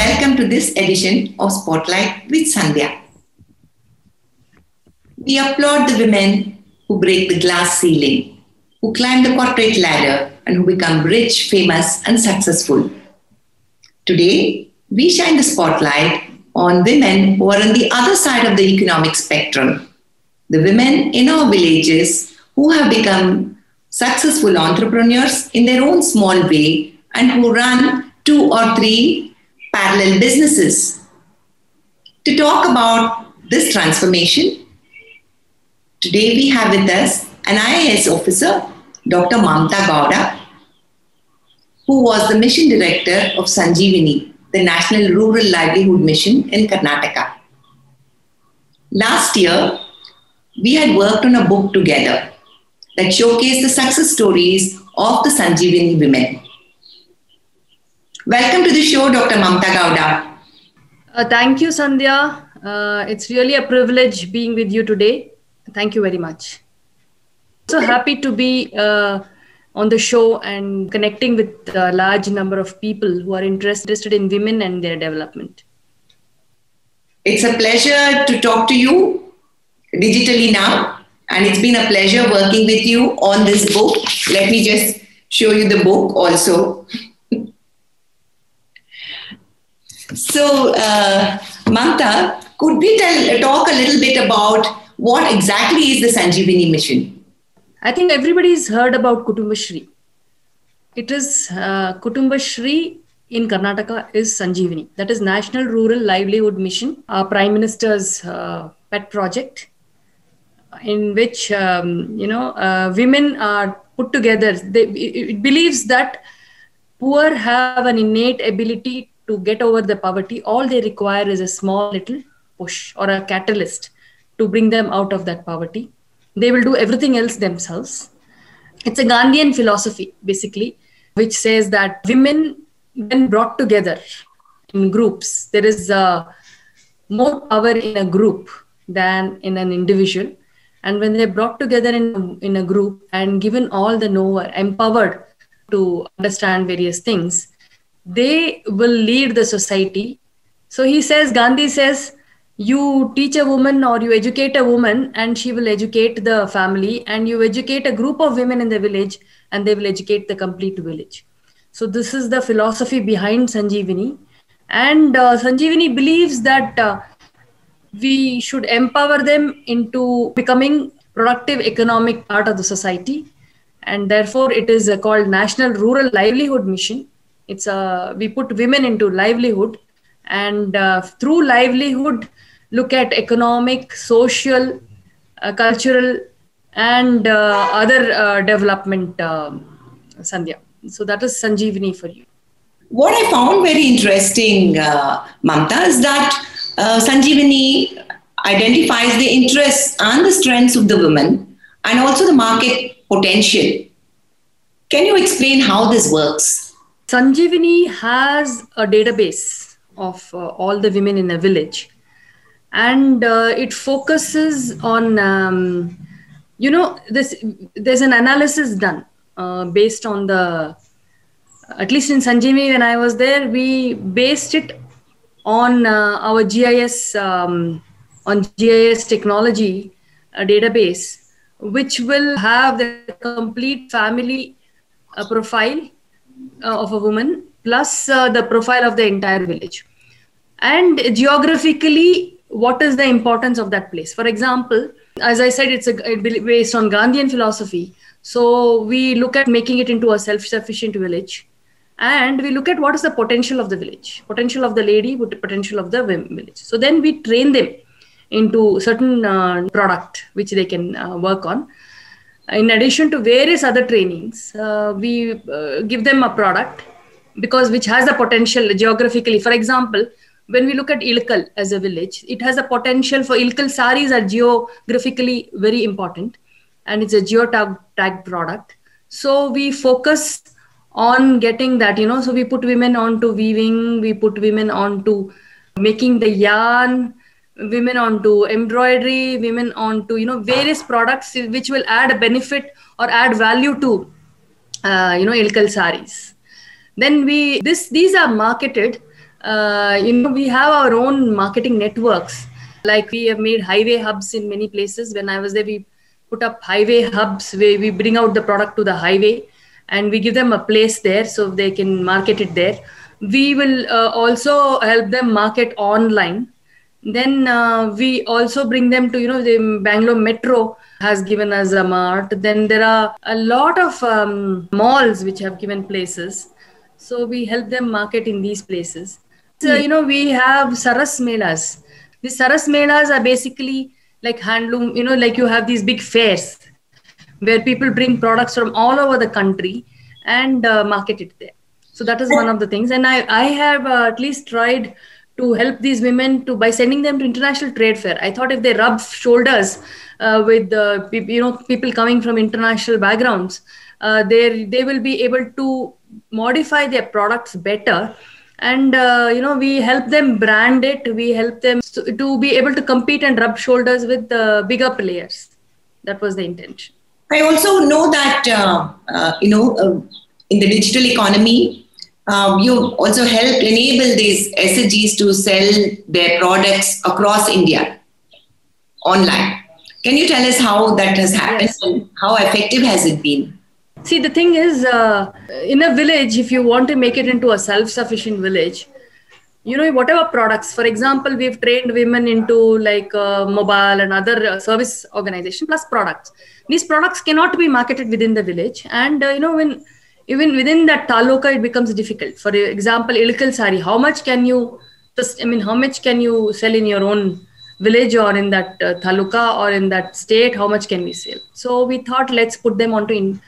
welcome to this edition of Spotlight with Sandhya. We applaud the women who break the glass ceiling, who climb the corporate ladder, and who become rich, famous, and successful. Today, we shine the spotlight on women who are on the other side of the economic spectrum. The women in our villages who have become successful entrepreneurs in their own small way and who run two or three parallel businesses. To talk about this transformation, today we have with us an IAS officer, Dr. Mamatha Gowda, who was the mission director of Sanjeevini, the National Rural Livelihood Mission in Karnataka. Last year, we had worked on a book together that showcased the success stories of the Sanjeevini women. Welcome to the show, Dr. Mamatha Gowda. Uh, thank you, Sandhya. Uh, it's really a privilege being with you today. Thank you very much. So happy to be uh, on the show and connecting with a large number of people who are interested in women and their development. It's a pleasure to talk to you digitally now, and it's been a pleasure working with you on this book. Let me just show you the book also. So, uh, Mamatha, could we tell, talk a little bit about what exactly is the Sanjeevini mission? I think everybody's heard about Kudumbashree. It is uh, Kudumbashree in Karnataka is Sanjeevini. That is National Rural Livelihood Mission, our Prime Minister's uh, pet project, in which um, you know uh, women are put together. They, it believes that poor have an innate ability to get over the poverty. All they require is a small little push or a catalyst to bring them out of that poverty they will do everything else themselves. It's a Gandhian philosophy, basically, which says that women, when brought together in groups, there is uh, more power in a group than in an individual. And when they're brought together in, in a group and given all the knower, empowered to understand various things, they will lead the society. So he says, Gandhi says, you teach a woman or you educate a woman and she will educate the family and you educate a group of women in the village and they will educate the complete village. So this is the philosophy behind sanjeevini. And uh, believes that uh, we should empower them into becoming productive economic part of the society. And therefore it is uh, called national rural livelihood mission it's a uh, we put women into livelihood and uh, through livelihood look at economic, social, uh, cultural, and uh, other uh, development, um, Sandhya. So that is Sanjeevini for you. What I found very interesting, uh, Mamatha, is that Sanjeevini identifies the interests and the strengths of the women and also the market potential. Can you explain how this works? Sanjeevini has a database of uh, all the women in a village. And uh, it focuses on um, you know this there's an analysis done uh, based on the at least in sanjeevini when i was there we based it on uh, our gis um, on gis technology database which will have the complete family uh, profile uh, of a woman plus uh, the profile of the entire village. And geographically what is the importance of that place? For example as i said it's a, based on gandhian philosophy. So we look at making it into a self-sufficient village. And we look at what is the potential of the village. Potential of the lady potential of the village. So then we train them into certain uh, product which they can uh, work on in addition to various other trainings uh, we uh, give them a product because which has the potential geographically for example when we look at Ilkal as a village, it has a potential for Ilkal saris are geographically very important and it's a geotag tag product. So we focus on getting that, you know, so we put women onto weaving, we put women onto making the yarn, women onto embroidery, women onto, you know, various products which will add a benefit or add value to, uh, you know, Ilkal saris. Then we, this, these are marketed uh, you know we have our own marketing networks. Like we have made highway hubs in many places. When i was there we put up highway hubs where we bring out the product to the highway and we give them a place there so they can market it there. We will uh, also help them market online then uh, we also bring them to you know the bangalore metro has given us a mart. Then there are a lot of um, malls which have given places. So we help them market in these places. So you know we have saras melas. These saras melas are basically like handloom you know like you have these big fairs where people bring products from all over the country and uh, market it there. So that is one of the things. And i i have uh, at least tried to help these women to by sending them to international trade fair. I thought if they rub shoulders uh, with uh, you know people coming from international backgrounds uh, they they will be able to modify their products better. And uh, you know we help them brand it. We help them to, be able to compete and rub shoulders with the bigger players. That was the intention. I also know that uh, uh, you know uh, in the digital economy um, you also helped enable these SHGs to sell their products across India online. Can you tell us how that has happened yes. and how effective has it been? See, the thing is, uh, in a village, if you want to make it into a self sufficient village, you know, whatever products, for example, we've trained women into like uh, mobile and other uh, service organization plus products. These products cannot be marketed within the village. And, uh, you know, when even within that taluka, it becomes difficult. For example, Ilkal sari, how much can you I mean, how much can you sell in your own village or in that uh, taluka or in that state? How much can we sell? So we thought, let's put them onto in,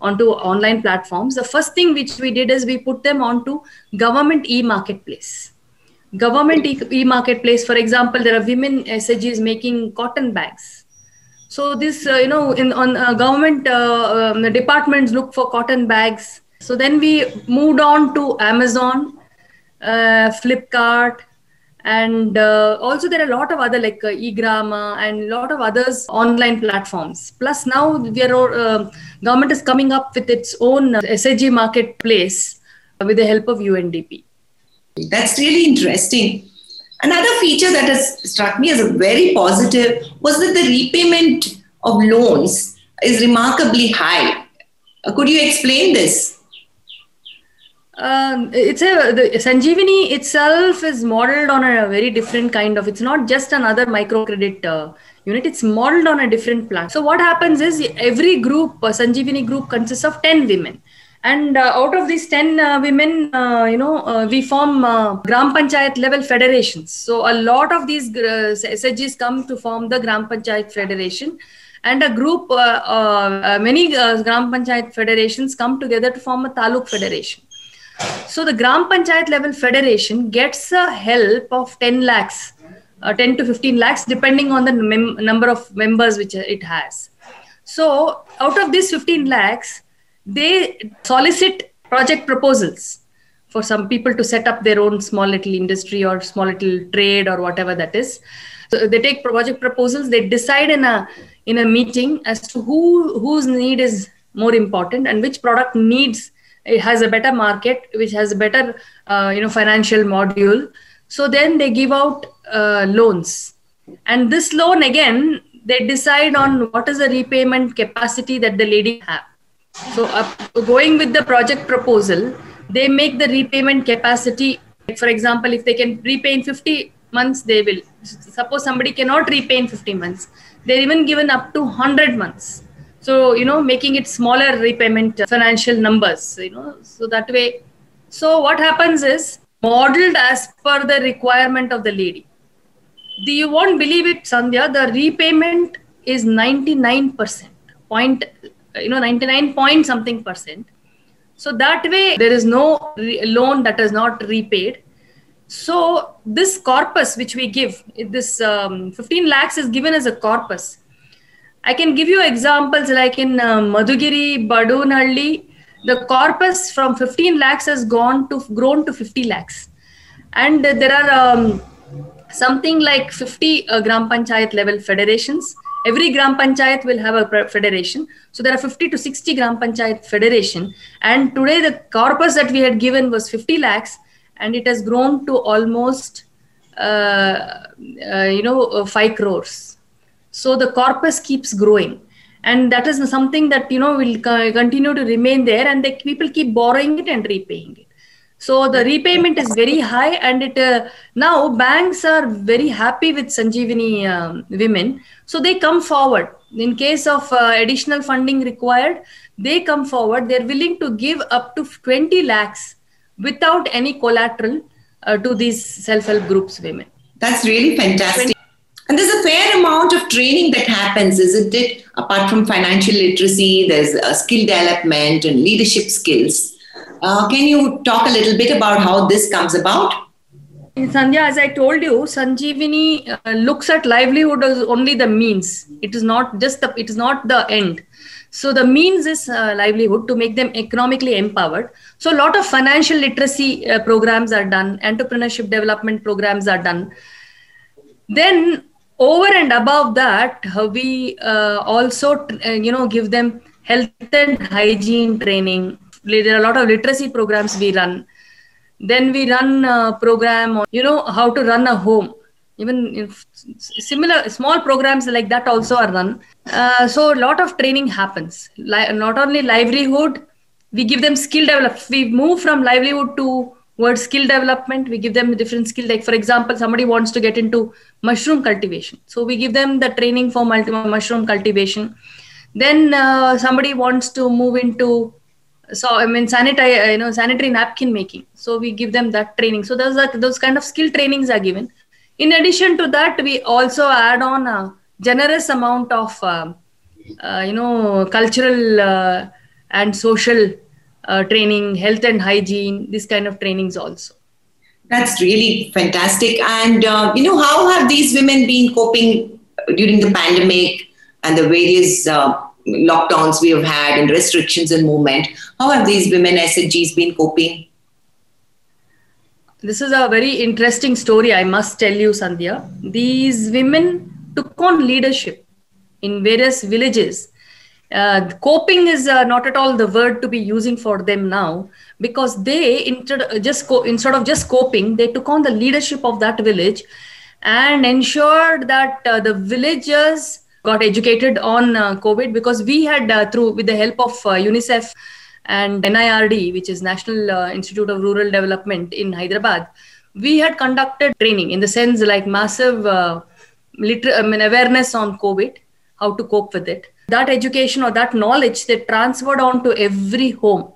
onto online platforms the first thing which we did is we put them onto government e-marketplace government e-marketplace for example there are women SHGs making cotton bags so this uh, you know in on uh, government uh, um, departments look for cotton bags. So then we moved on to amazon flipkart and uh, also there are a lot of other like uh, egrama and a lot of others online platforms. Plus now we are uh, government is coming up with its own uh, SHG marketplace with the help of undp that's really interesting another feature that has struck me as a very positive was that the repayment of loans is remarkably high uh, could you explain this um, it's a the Sanjeevini itself is modeled on a very different kind of. It's not just another microcredit uh, unit. It's modeled on a different plan. So what happens is every group, uh, Sanjeevini group, consists of ten women, and uh, out of these ten uh, women, uh, you know, uh, we form Gram Panchayat level federations. So a lot of these SHGs come to form the Gram Panchayat federation and a group uh, uh, many uh, gram panchayat federations come together to form a taluk federation so the Gram Panchayat level federation gets a help of 10 lakhs, uh, 10 to 15 lakhs, depending on the number of members which it has. So out of these 15 lakhs, they solicit project proposals for some people to set up their own small little industry or small little trade or whatever that is. So they take project proposals. They decide in a in a meeting as to who whose need is more important and which product needs it has a better market which has a better uh, you know financial module so then they give out uh, loans and this loan again they decide on what is the repayment capacity that the lady have so uh, going with the project proposal they make the repayment capacity for example if they can repay in 50 months they will. Suppose somebody cannot repay in 50 months they're even given up to 100 months. So you know making it smaller repayment financial numbers you know so that way. So what happens is modeled as per the requirement of the lady. Do you won't believe it sandhya? The repayment is 99% point you know 99 point something percent so that way there is no re- loan that is not repaid so this corpus which we give this um, 15 lakhs is given as a corpus I can give you examples like in uh, Madhugiri, Badunhalli, the corpus from 15 lakhs has gone to grown to 50 lakhs. And uh, there are um, something like 50 uh, Gram Panchayat level federations. Every Gram Panchayat will have a federation. So there are 50 to 60 Gram Panchayat federation. And today the corpus that we had given was 50 lakhs. and it has grown to almost uh, uh, you know uh, 5 crores so the corpus keeps growing and that is something that you know will continue to remain there and the people keep borrowing it and repaying it so the repayment is very high and it uh, now banks are very happy with sanjeevini um, women so they come forward in case of uh, additional funding required they come forward they're willing to give up to 20 lakhs without any collateral uh, to these self-help groups women That's really fantastic. And there's a fair amount of training that happens, isn't it? Apart from financial literacy, there's uh, skill development and leadership skills. Uh, can you talk a little bit about how this comes about? Sandhya, as I told you, Sanjeevini uh, looks at livelihood as only the means. It is not just the. It is not the end. So the means is uh, livelihood to make them economically empowered. So a lot of financial literacy uh, programs are done. Entrepreneurship development programs are done. Then over and above that, uh, we uh, also uh, you know give them health and hygiene training. There are a lot of literacy programs we run. Then we run a program on you know how to run a home. Even if similar small programs like that also are run. Uh, so a lot of training happens. Li- not only livelihood we give them skill develop we move from livelihood to towards skill development. We give them different skill like for example somebody wants to get into mushroom cultivation. So we give them the training for multi- mushroom cultivation. Then uh, somebody wants to move into so i mean sanitary you know sanitary napkin making. So we give them that training. So those are those kind of skill trainings are given. In addition to that we also add on a generous amount of uh, uh, you know cultural uh, and social uh, training health and hygiene this kind of trainings also. That's really fantastic. And, uh, you know, how have these women been coping during the pandemic and the various uh, lockdowns we have had and restrictions in movement? How have these women SHGs been coping? This is a very interesting story, I must tell you, Sandhya. These women took on leadership in various villages. Uh, coping is uh, not at all the word to be using for them now because they instead just co- instead of just coping, they took on the leadership of that village and ensured that uh, the villagers got educated on uh, COVID because we had uh, through with the help of uh, UNICEF and NIRD, which is National Institute of Rural Development in Hyderabad, we had conducted training in the sense like massive liter- I mean, awareness on COVID, how to cope with it. That education or that knowledge they transferred on to every home.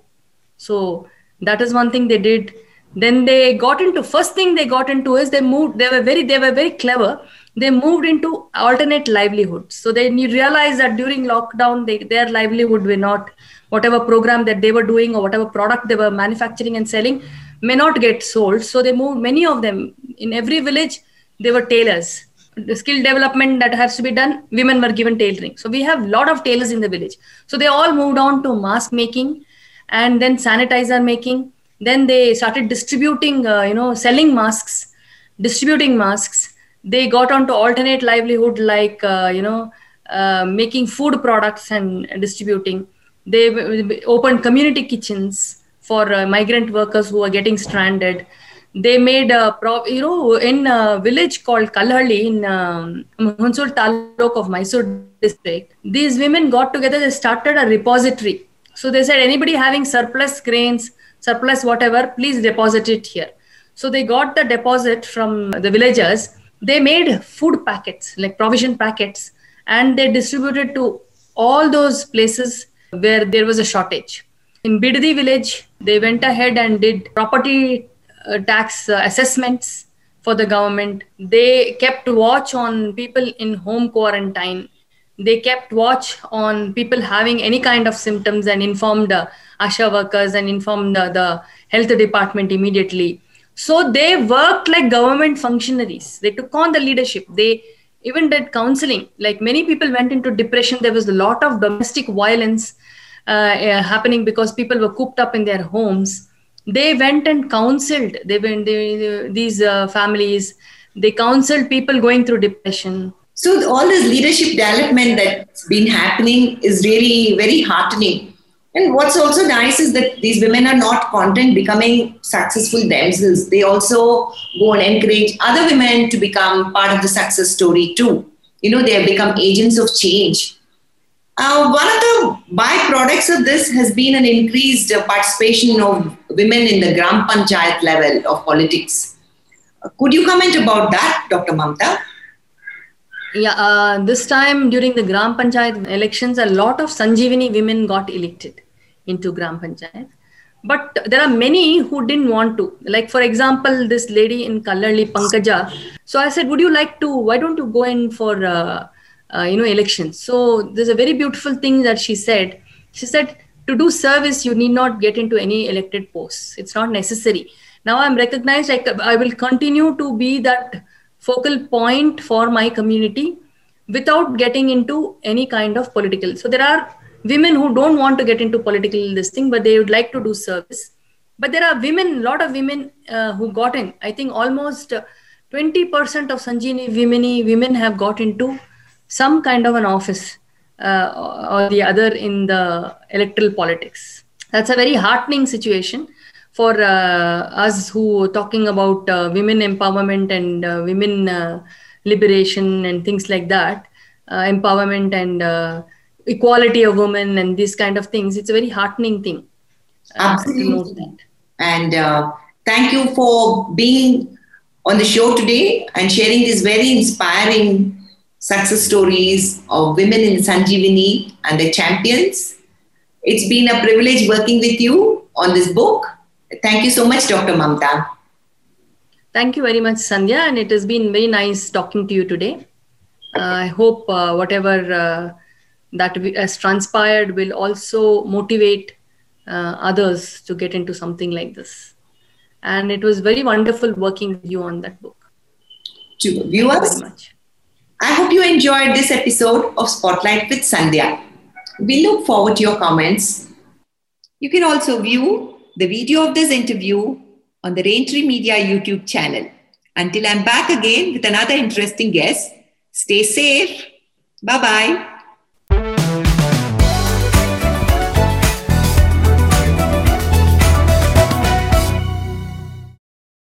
So that is one thing they did. Then they got into first thing they got into is they moved. They were very they were very clever. They moved into alternate livelihoods. So then you realize that during lockdown, they, their livelihood were not whatever program that they were doing or whatever product they were manufacturing and selling may not get sold. So they moved many of them in every village. They were tailors. The skill development that has to be done, women were given tailoring. So we have a lot of tailors in the village. So they all moved on to mask making and then sanitizer making. Then they started distributing, uh, you know, selling masks, distributing masks. They got onto alternate livelihood like, uh, you know, uh, making food products and distributing. They opened community kitchens for uh, migrant workers who are getting stranded. They made a, pro- you know, in a village called Kalhalli in um, Taluk of Mysore district. These women got together, they started a repository. So they said, anybody having surplus grains, surplus whatever, please deposit it here. So they got the deposit from the villagers. They made food packets, like provision packets, and they distributed to all those places where there was a shortage. In Biddi village, they went ahead and did property uh, tax uh, assessments for the government. They kept watch on people in home quarantine. They kept watch on people having any kind of symptoms and informed uh, ASHA workers and informed uh, the health department immediately. So they worked like government functionaries. They took on the leadership. They even did counseling. Like many people went into depression. There was a lot of domestic violence uh, uh, happening because people were cooped up in their homes. They went and counseled. They went they, these uh, families. They counseled people going through depression. So all this leadership development that's been happening is really very heartening. And what's also nice is that these women are not content becoming successful themselves. They also go and encourage other women to become part of the success story too. You know, they have become agents of change. Uh, one of the byproducts of this has been an increased uh, participation of women in the Gram Panchayat level of politics. Uh, could you comment about that, Dr. Mamatha? Yeah, uh, this time during the Gram Panchayat elections, a lot of Sanjeevini women got elected into Gram Panchayat. But there are many who didn't want to. Like, for example, this lady in Kallarli, Pankaja. So I said, Would you like to? Why don't you go in for, uh, uh, you know, elections? So there's a very beautiful thing that she said. She said, To do service, you need not get into any elected posts. It's not necessary. Now I'm recognized, I, I will continue to be that focal point for my community without getting into any kind of political. So there are women who don't want to get into political this thing, but they would like to do service. But there are women, a lot of women uh, who got in. I think almost 20% of Sanjeevini women, women have got into some kind of an office uh, or the other in the electoral politics. That's a very heartening situation for uh, us who are talking about uh, women empowerment and uh, women uh, liberation and things like that, uh, empowerment and equality of women and these kind of things it's a very heartening thing uh, absolutely. and uh, thank you for being on the show today and sharing these very inspiring success stories of women in sanjeevini and the champions. It's been a privilege working with you on this book. Thank you so much dr mamatha. Thank you very much sandhya and it has been very nice talking to you today. Uh, i hope uh, whatever that has transpired will also motivate uh, others to get into something like this. And it was very wonderful working with you on that book. To viewers, I hope you enjoyed this episode of Spotlight with Sandhya. We look forward to your comments. You can also view the video of this interview on the Raintree Media YouTube channel. Until I'm back again with another interesting guest, stay safe. Bye bye.